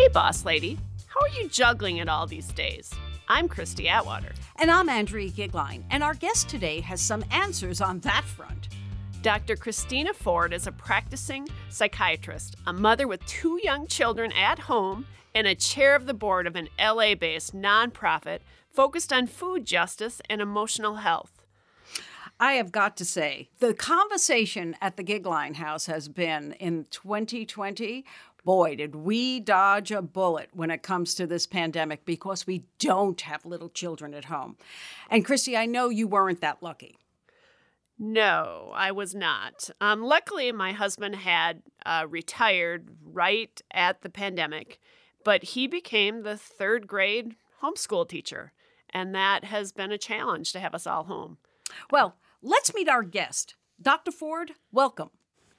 Hey, boss lady, how are you juggling it all these days? I'm Christy Atwater. And I'm Andrea Gigline, and our guest today has some answers on that front. Dr. Christina Ford is a practicing psychiatrist, a mother with two young children at home, and a chair of the board of an LA based nonprofit focused on food justice and emotional health. I have got to say, the conversation at the Gigline House has been in 2020. Boy, did we dodge a bullet when it comes to this pandemic because we don't have little children at home. And Christy, I know you weren't that lucky. No, I was not. Um, luckily, my husband had uh, retired right at the pandemic, but he became the third grade homeschool teacher, and that has been a challenge to have us all home. Well, let's meet our guest. Dr. Ford, welcome.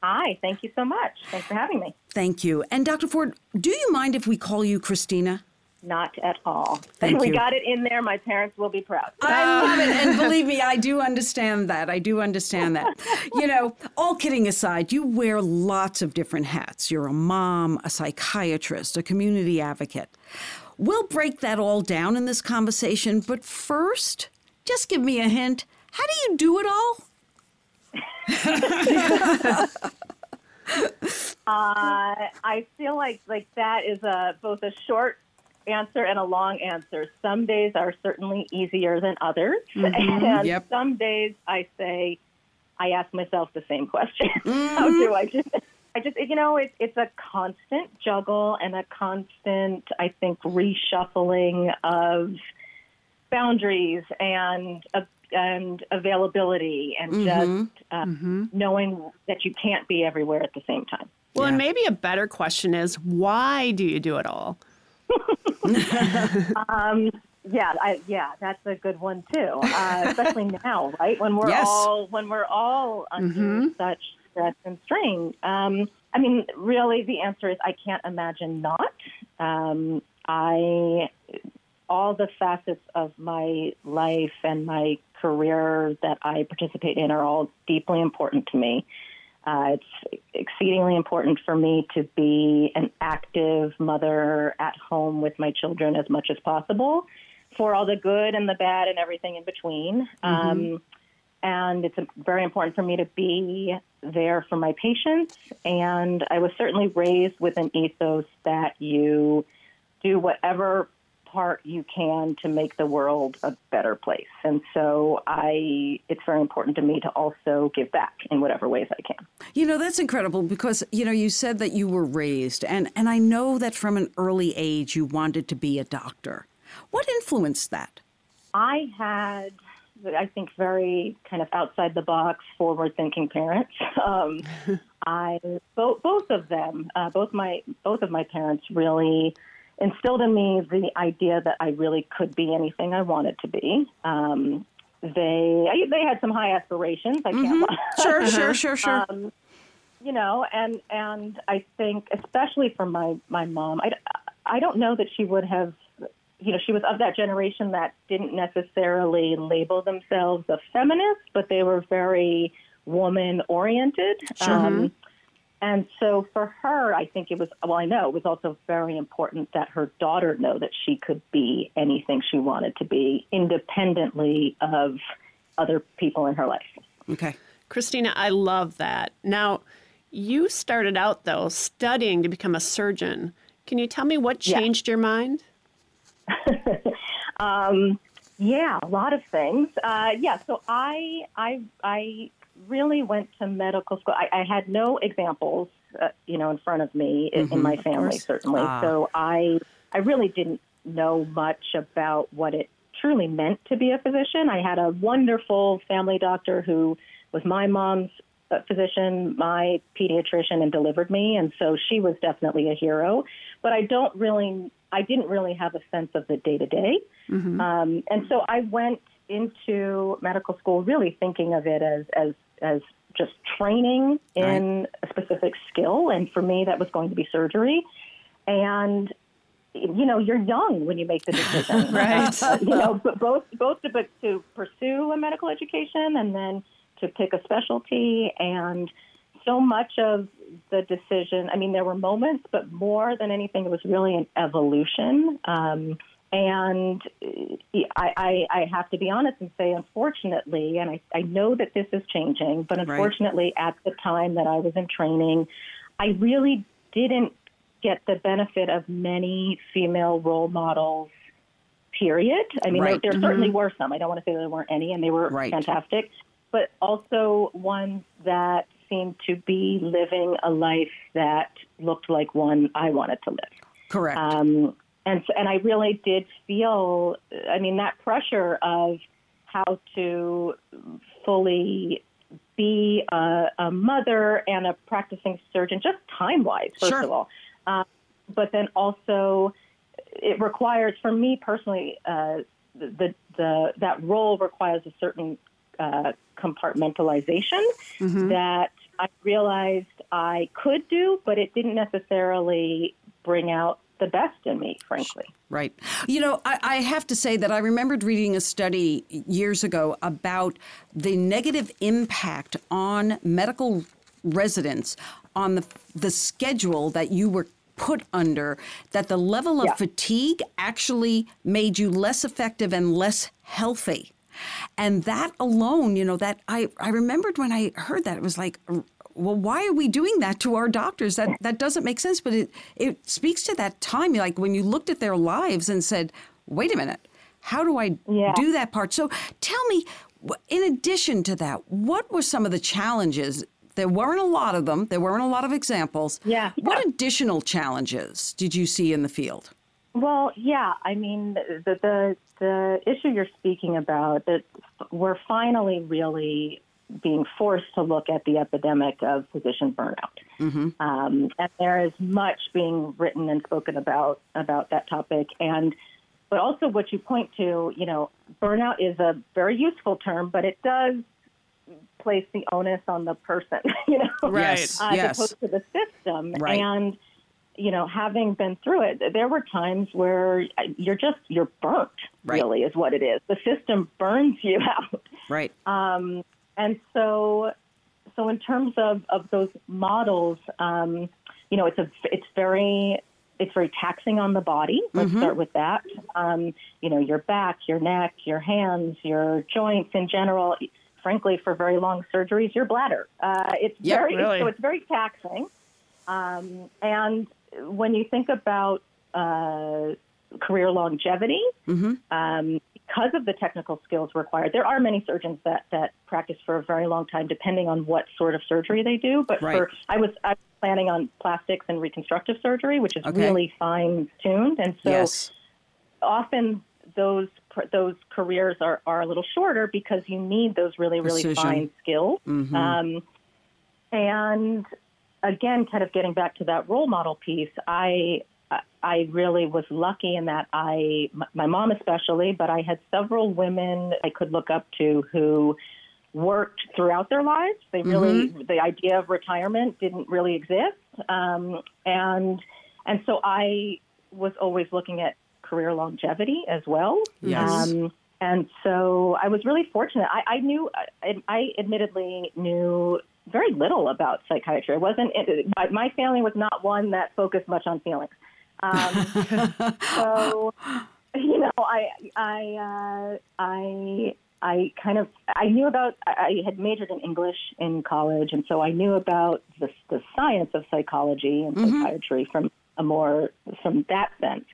Hi, thank you so much. Thanks for having me. Thank you. And Dr. Ford, do you mind if we call you Christina? Not at all. Thank we you. got it in there. My parents will be proud. I love it. And believe me, I do understand that. I do understand that. You know, all kidding aside, you wear lots of different hats. You're a mom, a psychiatrist, a community advocate. We'll break that all down in this conversation, but first, just give me a hint. How do you do it all? Uh, I feel like like that is a both a short answer and a long answer. Some days are certainly easier than others, and Yep. some days I say, I ask myself the same question: How do I do it? I just, you know, it, it's a constant juggle and a constant, I think, reshuffling of boundaries and and availability and just uh, knowing that you can't be everywhere at the same time. Well, and maybe a better question is why do you do it all? Yeah, I, yeah, that's a good one too. Uh, especially now, right when we're Yes. all when we're all under such stress and strain. Um, I mean, really, the answer is I can't imagine not. Um, I all the facets of my life and my career that I participate in are all deeply important to me. Uh, it's exceedingly important for me to be an active mother at home with my children as much as possible for all the good and the bad and everything in between. Um, and it's very important for me to be there for my patients. And I was certainly raised with an ethos that you do whatever part you can to make the world a better place. And so I it's very important to me to also give back in whatever ways I can. You know, that's incredible because, you know, you said that you were raised, and, and I know that from an early age you wanted to be a doctor. What influenced that? I had, I think, very kind of outside the box, forward thinking parents. Um, I both both of them, uh, both my both of my parents really instilled in me the idea that I really could be anything I wanted to be. Um, they I, they had some high aspirations. I can't lie. Sure, sure, sure, sure. you know, and and I think especially for my my mom, I I don't know that she would have, you know, she was of that generation that didn't necessarily label themselves a feminist, but they were very woman oriented. Um, and so for her, I think it was, well, I know it was also very important that her daughter know that she could be anything she wanted to be independently of other people in her life. okay. Christina, I love that. Now, you started out though studying to become a surgeon. Can you tell me what Yeah. changed your mind? um, Yeah, a lot of things. Uh, yeah, so I, I, I really went to medical school. I, I had no examples, uh, you know, in front of me in, in my family, certainly. So I, I really didn't know much about what it truly meant to be a physician. I had a wonderful family doctor who was my mom's uh, physician, my pediatrician, and delivered me, and so she was definitely a hero. But I don't really, I didn't really have a sense of the day to day. Um, and so I went into medical school really thinking of it as as as just training in a specific skill, and for me that was going to be surgery. And you know, you're young when you make the decision, Right. Uh, you know, but both both to to pursue a medical education and then to pick a specialty and so much of the decision, I mean, there were moments, but more than anything, it was really an evolution. Um, and I, I, I, have to be honest and say, unfortunately, and I, I know that this is changing, but unfortunately, right. at the time that I was in training, I really didn't get the benefit of many female role models. Period. I mean, right. there, there mm-hmm. certainly were some. I don't want to say there weren't any, and they were right. fantastic, but also ones that seemed to be living a life that looked like one I wanted to live. Correct. Um, and and I really did feel, I mean, that pressure of how to fully be a, a mother and a practicing surgeon, just time wise, first sure. of all. Um, but then also, it requires, for me personally, uh, the, the that role requires a certain uh, compartmentalization mm-hmm. that I realized I could do, but it didn't necessarily bring out the best in me, frankly. Right. You know, I, I, have to say that I remembered reading a study years ago about the negative impact on medical residents on the, the schedule that you were put under, that the level of yeah. fatigue actually made you less effective and less healthy. And that alone, you know, that I, I remembered when I heard that, it was like, well, why are we doing that to our doctors? That that doesn't make sense. But it it speaks to that time, like when you looked at their lives and said, "Wait a minute, how do I yeah. do that part?" So tell me, in addition to that, what were some of the challenges? There weren't a lot of them. There weren't a lot of examples. Yeah. What additional challenges did you see in the field? Well, yeah. I mean, the the the issue you're speaking about that we're finally really being forced to look at the epidemic of physician burnout. Mm-hmm. Um, and there is much being written and spoken about about that topic. And but also what you point to, you know, burnout is a very useful term, but it does place the onus on the person, you know, right. as yes. opposed to the system. Right. And you know, having been through it, there were times where you're just you're burnt. Right. Really, is what it is. The system burns you out. Right. Um, and so, so in terms of, of those models, um, you know, it's a it's very it's very taxing on the body. Let's mm-hmm. start with that. Um, you know, your back, your neck, your hands, your joints in general. Frankly, for very long surgeries, your bladder. Uh, it's yep, very really. so it's very taxing. Um, and when you think about uh, career longevity, mm-hmm. um, because of the technical skills required. There are many surgeons that, that practice for a very long time, depending on what sort of surgery they do. But right. for I was I was planning on plastics and reconstructive surgery, which is okay. really fine tuned, and so yes. often those those careers are, are a little shorter because you need those really really Precision. fine skills. Mm-hmm. Um, and again, kind of getting back to that role model piece, I I really was lucky in that I, my mom especially, but I had several women I could look up to who worked throughout their lives. They really, mm-hmm. the idea of retirement didn't really exist, um, and and so I was always looking at career longevity as well. Yes. Um, and so I was really fortunate. I, I knew, I, I admittedly knew very little about psychiatry. I wasn't. My family was not one that focused much on feelings. Um, so, you know, I, I, uh, I, I kind of I knew about I had majored in English in college, and so I knew about the, the science of psychology and mm-hmm. psychiatry from a more from that sense.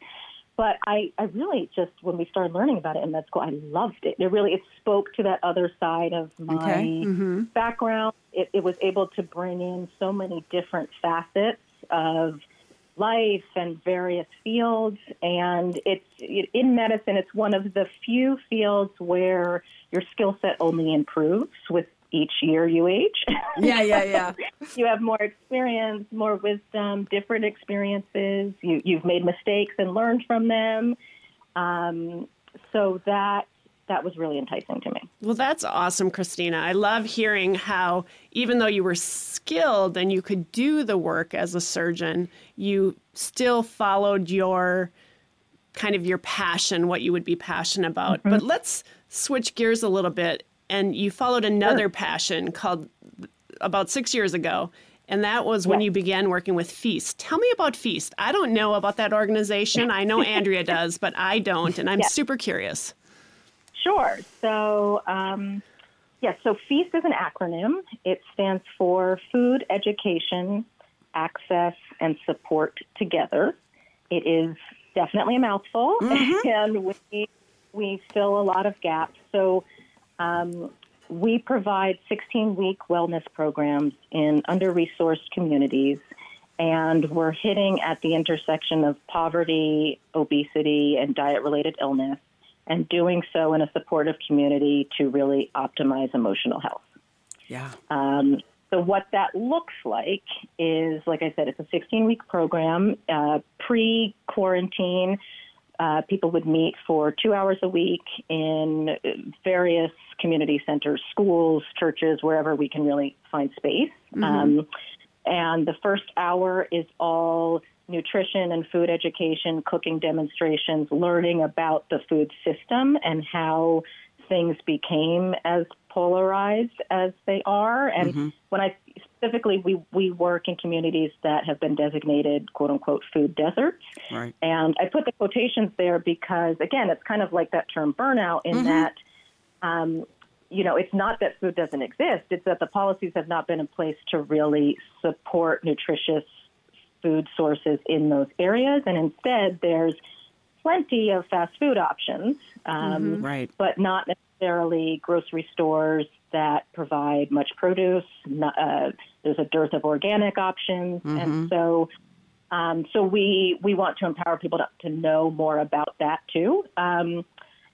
But I, I really just when we started learning about it in med school, I loved it. It really it spoke to that other side of my okay. mm-hmm. background. It, it was able to bring in so many different facets of life and various fields. And it's in medicine, it's one of the few fields where your skill set only improves with each year you age. Yeah, yeah, yeah. you have more experience, more wisdom, different experiences. You, you've made mistakes and learned from them. Um, so that that was really enticing to me. Well, that's awesome, Christina. I love hearing how, even though you were skilled and you could do the work as a surgeon, you still followed your kind of your passion, what you would be passionate about. Mm-hmm. But let's switch gears a little bit. And you followed another sure. passion called about six years ago, and that was when you began working with Feast. Tell me about Feast. I don't know about that organization. I know Andrea does, but I don't, and I'm super curious. Sure. So, um, yes, so FEAST is an acronym. It stands for Food Education, Access, and Support Together. It is definitely a mouthful, mm-hmm. and we, we fill a lot of gaps. So, um, we provide 16 week wellness programs in under resourced communities, and we're hitting at the intersection of poverty, obesity, and diet related illness, and doing so in a supportive community to really optimize emotional health. Yeah. Um, so, what that looks like is, like I said, it's a 16 week program, uh, pre quarantine. Uh, people would meet for two hours a week in various community centers, schools, churches, wherever we can really find space. Mm-hmm. Um, and the first hour is all nutrition and food education, cooking demonstrations, learning about the food system and how things became as polarized as they are. And mm-hmm. when I specifically, we, we work in communities that have been designated quote unquote food deserts. Right. And I put the quotations there because, again, it's kind of like that term burnout in mm-hmm. that. Um, you know, it's not that food doesn't exist, it's that the policies have not been in place to really support nutritious food sources in those areas. And instead, there's plenty of fast food options, um, mm-hmm. right. but not necessarily grocery stores that provide much produce. Uh, there's a dearth of organic options, mm-hmm. and so um, so we we want to empower people to, to know more about that too. Um,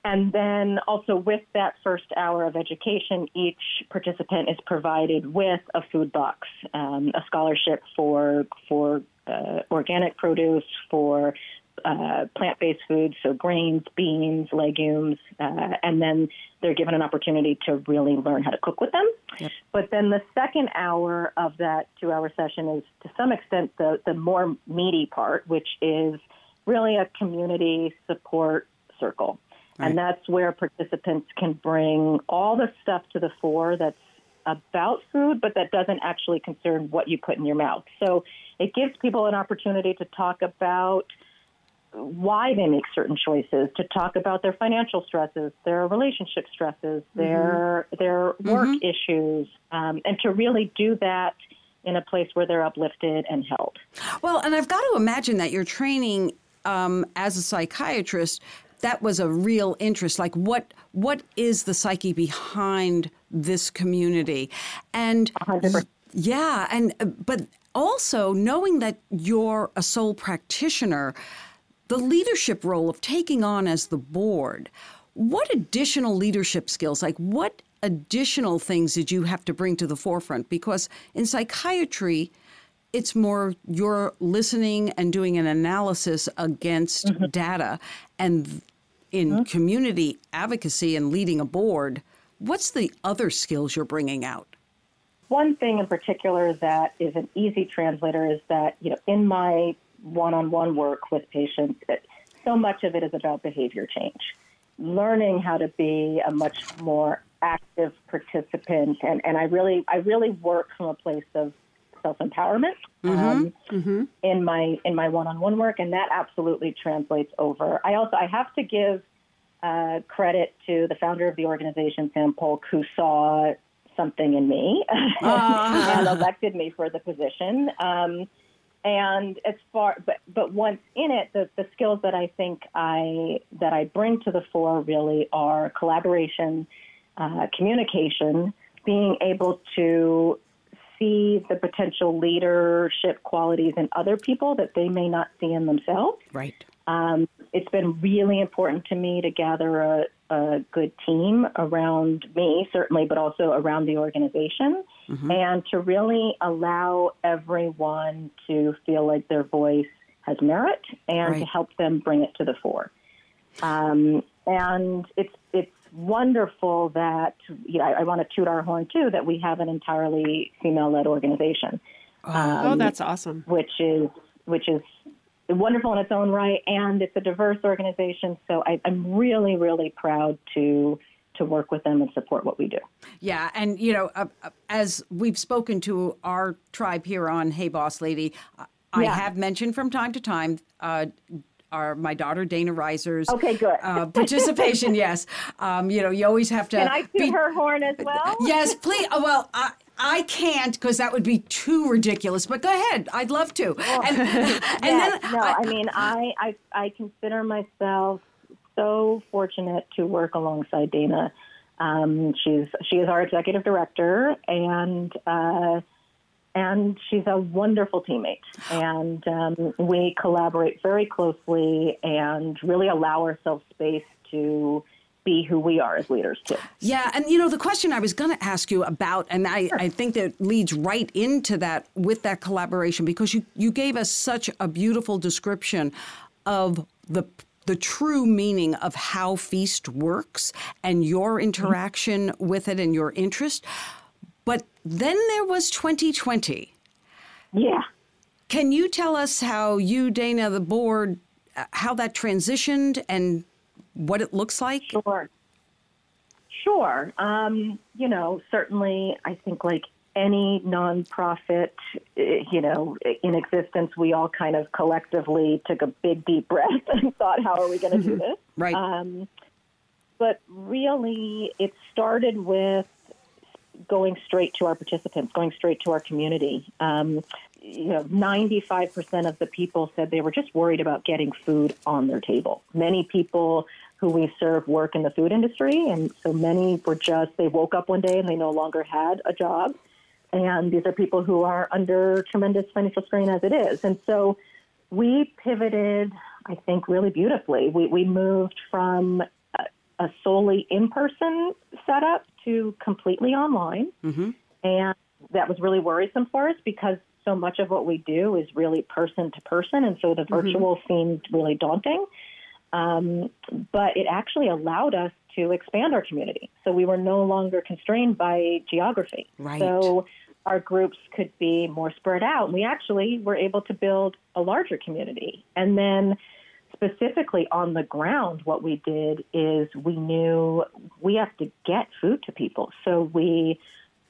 and then also with that first hour of education, each participant is provided with a food box, um, a scholarship for for uh, organic produce, for uh, plant-based foods, so grains, beans, legumes, uh, and then they're given an opportunity to really learn how to cook with them. Yep. But then the second hour of that two-hour session is, to some extent, the the more meaty part, which is really a community support circle, right. and that's where participants can bring all the stuff to the fore that's about food, but that doesn't actually concern what you put in your mouth. So it gives people an opportunity to talk about why they make certain choices, to talk about their financial stresses, their relationship stresses, their mm-hmm. their work mm-hmm. issues, um, and to really do that in a place where they're uplifted and held. Well, and I've got to imagine that your training um, as a psychiatrist that was a real interest like what what is the psyche behind this community and 100%. yeah and but also knowing that you're a sole practitioner the leadership role of taking on as the board, what additional leadership skills, like what additional things did you have to bring to the forefront? Because in psychiatry, it's more you're listening and doing an analysis against mm-hmm. data. And in mm-hmm. community advocacy and leading a board, what's the other skills you're bringing out? One thing in particular that is an easy translator is that, you know, in my one-on-one work with patients, so much of it is about behavior change, learning how to be a much more active participant, and, and I really I really work from a place of self empowerment mm-hmm. um, mm-hmm. in my in my one-on-one work, and that absolutely translates over. I also I have to give uh, credit to the founder of the organization, Sam Polk, who saw something in me uh. and elected me for the position. Um, and as far but but once in it the, the skills that i think i that i bring to the fore really are collaboration uh, communication being able to see the potential leadership qualities in other people that they may not see in themselves right um, it's been really important to me to gather a, a good team around me, certainly, but also around the organization, mm-hmm. and to really allow everyone to feel like their voice has merit and right. to help them bring it to the fore. Um, and it's it's wonderful that you know, I, I, want to toot our horn too that we have an entirely female-led organization. Oh, um, oh, that's awesome. Which is which is wonderful in its own right, and it's a diverse organization. So I, am really, really proud to to work with them and support what we do. Yeah, and you know, uh, uh, as we've spoken to our tribe here on Hey Boss Lady, uh, I Yeah. have mentioned from time to time. Uh, my daughter Dana Reiser's Okay, good. uh, participation. yes, um, you know you always have to. Can I toot be- her horn as well? Yes, please. Oh, well, I, I can't because that would be too ridiculous. But go ahead. I'd love to. And, and Yes, then no, I- I, mean, I, I, I consider myself so fortunate to work alongside Dana. Um, she's she is our executive director, and uh, and she's a wonderful teammate. And um, we collaborate very closely and really allow ourselves space to be who we are as leaders too. Yeah, and you know the question I was going to ask you about, and I, I think that leads right into that with that collaboration because you you gave us such a beautiful description of the the true meaning of how feast works and your interaction with it and your interest. But then there was 2020. Yeah. Can you tell us how you, Dana, the board, uh, how that transitioned and what it looks like? Sure. Sure. Um, you know, certainly, I think like any nonprofit, eh, you know, in existence, we all kind of collectively took a big deep breath and thought, how are we going to do this? Right. Um, but really, it started with going straight to our participants, going straight to our community. Um, you know, 95% of the people said they were just worried about getting food on their table. Many people who we serve work in the food industry, and so many were just, they woke up one day and they no longer had a job. And these are people who are under tremendous financial strain as it is. And so we pivoted, I think, really beautifully. We, we moved from a, solely in person setup to completely online. And that was really worrisome for us because so much of what we do is really person to person. And so the virtual seemed really daunting. Um, but it actually allowed us to expand our community. So we were no longer constrained by geography. Right. So our groups could be more spread out. We actually were able to build a larger community. And then specifically on the ground, what we did is we knew we have to get food to people. So we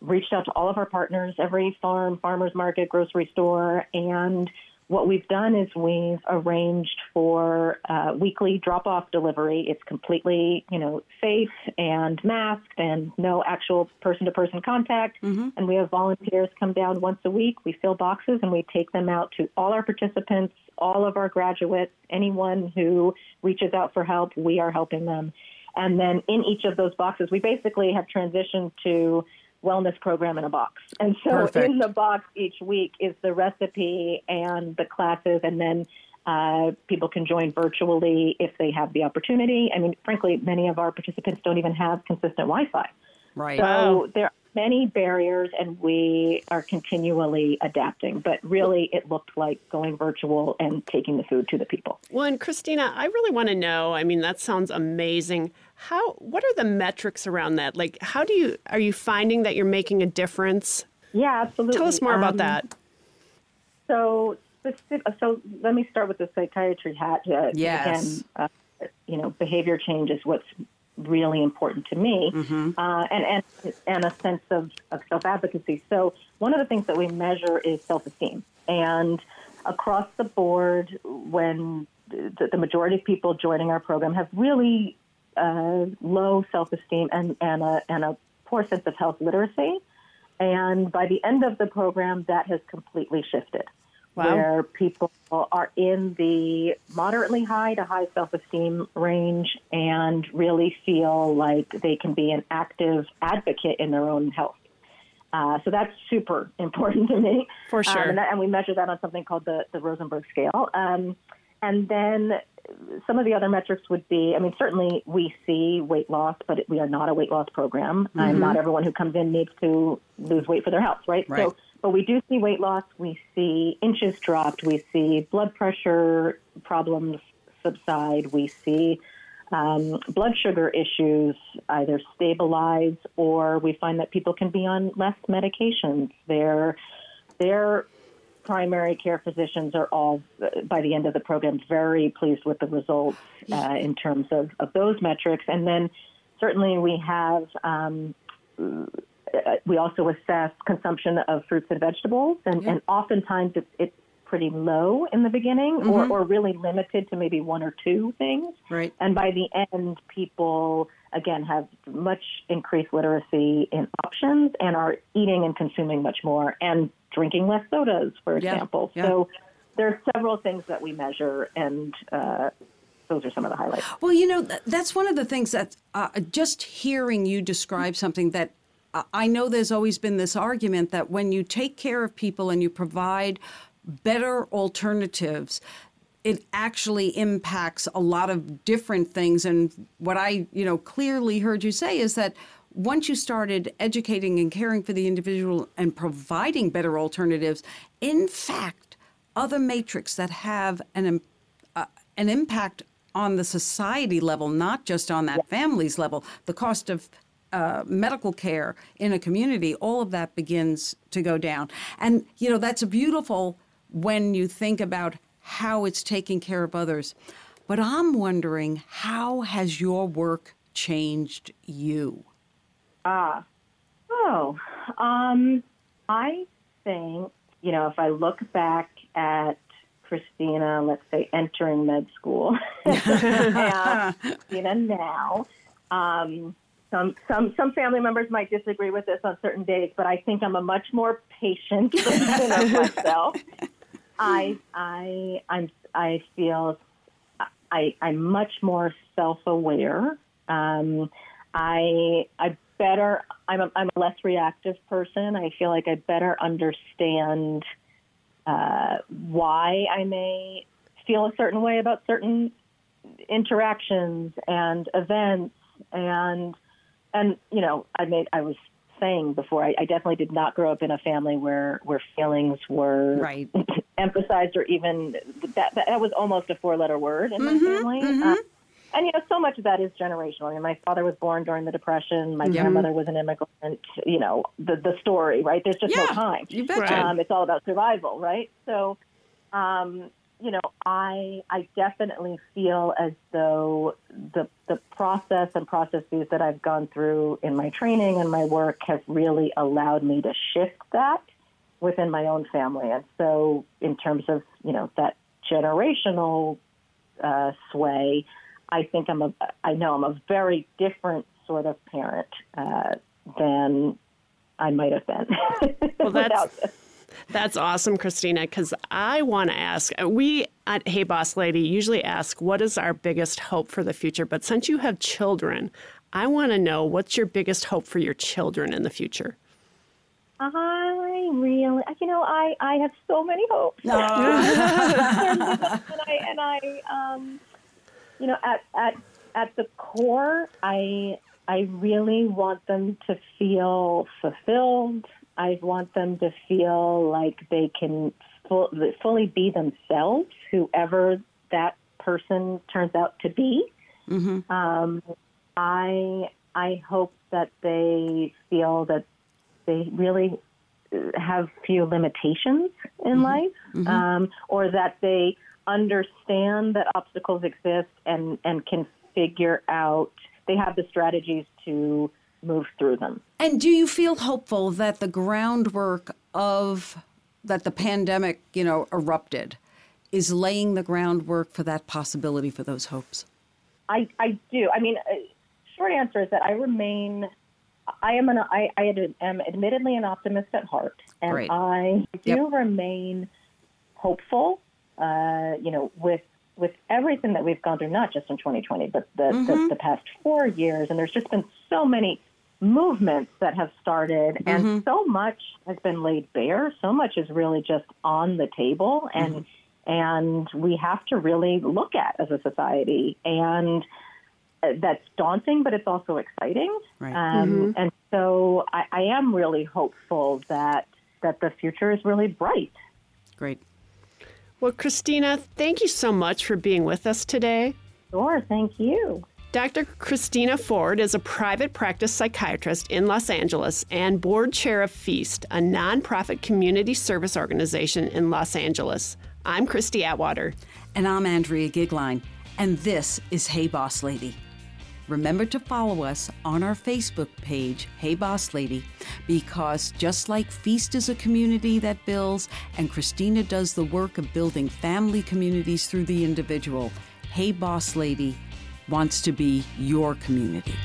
reached out to all of our partners, every farm, farmers market, grocery store, and what we've done is we've arranged for uh, weekly drop-off delivery. It's completely, you know, safe and masked, and no actual person-to-person contact. And we have volunteers come down once a week. We fill boxes and we take them out to all our participants, all of our graduates, anyone who reaches out for help. We are helping them. And then in each of those boxes, we basically have transitioned to wellness program in a box. And so Perfect. in the box each week is the recipe and the classes, and then uh, people can join virtually if they have the opportunity. I mean, frankly, many of our participants don't even have consistent Wi-Fi. Right. So Wow. there are many barriers, and we are continually adapting. But really, it looked like going virtual and taking the food to the people. Well, and Christina, I really want to know. I mean, that sounds amazing. How? What are the metrics around that? Like, how do you are you finding that you're making a difference? Yeah, absolutely. Tell us more about Um, that. So, so let me start with the psychiatry hat. Uh, Yes. Again, uh, you know, behavior change is what's really important to me, uh, and, and and a sense of, of self advocacy. So, one of the things that we measure is self esteem, and across the board, when the, the majority of people joining our program have really uh, low self esteem and and a and a poor sense of health literacy. And by the end of the program, that has completely shifted, Wow. where people are in the moderately high to high self esteem range and really feel like they can be an active advocate in their own health. Uh, so that's super important to me. For Um, sure. and, that, and we measure that on something called the, the Rosenberg scale. Um, and then some of the other metrics would be I mean, certainly we see weight loss, but we are not a weight loss program. And not everyone who comes in needs to lose weight for their health, right? Right. So, but we do see weight loss. We see inches dropped. We see blood pressure problems subside. We see um, blood sugar issues either stabilize or we find that people can be on less medications. Their their primary care physicians are all, by the end of the program, very pleased with the results uh, in terms of, of those metrics. And then certainly we have. Um, we also assess consumption of fruits and vegetables, and, yeah. and oftentimes it's, it's pretty low in the beginning mm-hmm. or, or really limited to maybe one or two things. Right. And by the end, people, again, have much increased literacy in options and are eating and consuming much more and drinking less sodas, for example. Yeah. So there are several things that we measure, and uh, those are some of the highlights. Well, you know, that's one of the things that uh, just hearing you describe something that uh, I know there's always been this argument that when you take care of people and you provide better alternatives, it actually impacts a lot of different things. And what I, you know, clearly heard you say is that once you started educating and caring for the individual and providing better alternatives, in fact, other matrix that have an uh, an impact on the society level, not just on that family's level. The cost of uh, medical care in a community, all of that begins to go down. And, you know, that's beautiful when you think about how it's taking care of others. But I'm wondering, how has your work changed you? Ah, oh, um, I think, you know, if I look back at Christina, let's say, entering med school, and Christina now. Um, some some some family members might disagree with this on certain days, but I think I'm a much more patient person of myself. I I I'm I feel I I'm much more self aware. Um, I I better I'm a, I'm a less reactive person. I feel like I better understand uh, why I may feel a certain way about certain interactions and events and and you know I made I was saying before I, I definitely did not grow up in a family where where feelings were right. emphasized or even that, that, was almost a four letter word in mm-hmm, my family. Mm-hmm. Uh, and you know, so much of that is generational. I mean, my father was born during the Depression. My yeah. grandmother was an immigrant. You know, the the story, right? There's just yeah, no time. You betcha. Um, it's all about survival, right? So, um, you know, I I definitely feel as though the the process and processes that I've gone through in my training and my work have really allowed me to shift that within my own family. And so, in terms of you know that generational uh, sway, I think I'm a, I know I'm a very different sort of parent uh, than I might have been. Well, that's that's awesome, Christina. Because I want to ask. Uh, we at Hey Boss Lady usually ask, "What is our biggest hope for the future?" But since you have children, I want to know what's your biggest hope for your children in the future. I really, you know, I I have so many hopes. No. and I and I um you know, at at at the core, I I really want them to feel fulfilled. I want them to feel like they can full, fully be themselves, whoever that person turns out to be. Mm-hmm. Um, I I hope that they feel that they really have few limitations in mm-hmm. life, mm-hmm. Um, or that they understand that obstacles exist and, and can figure out, they have the strategies to move through them. And do you feel hopeful that the groundwork of that the pandemic, you know, erupted is laying the groundwork for that possibility for those hopes? I, I do. I mean, uh, short answer is that I remain I am an I, I am admittedly an optimist at heart, and Great. I do yep. remain hopeful uh, you know, with with everything that we've gone through, not just in 2020, but the, mm-hmm. the, the, past four years, and there's just been so many movements that have started, mm-hmm. and so much has been laid bare. So much is really just on the table, and mm-hmm. and we have to really look at as a society, and uh, that's daunting, but it's also exciting. Right. Um, mm-hmm. and so I, I am really hopeful that that the future is really bright. Great. Well, Christina, thank you so much for being with us today. Sure, thank you. Dr. Christina Ford is a private practice psychiatrist in Los Angeles and board chair of FEAST, a nonprofit community service organization in Los Angeles. I'm Christy Atwater. And I'm Andrea Gigline. And this is Hey Boss Lady. Remember to follow us on our Facebook page, Hey Boss Lady, because just like Feast is a community that builds, and Christina does the work of building family communities through the individual, Hey Boss Lady wants to be your community.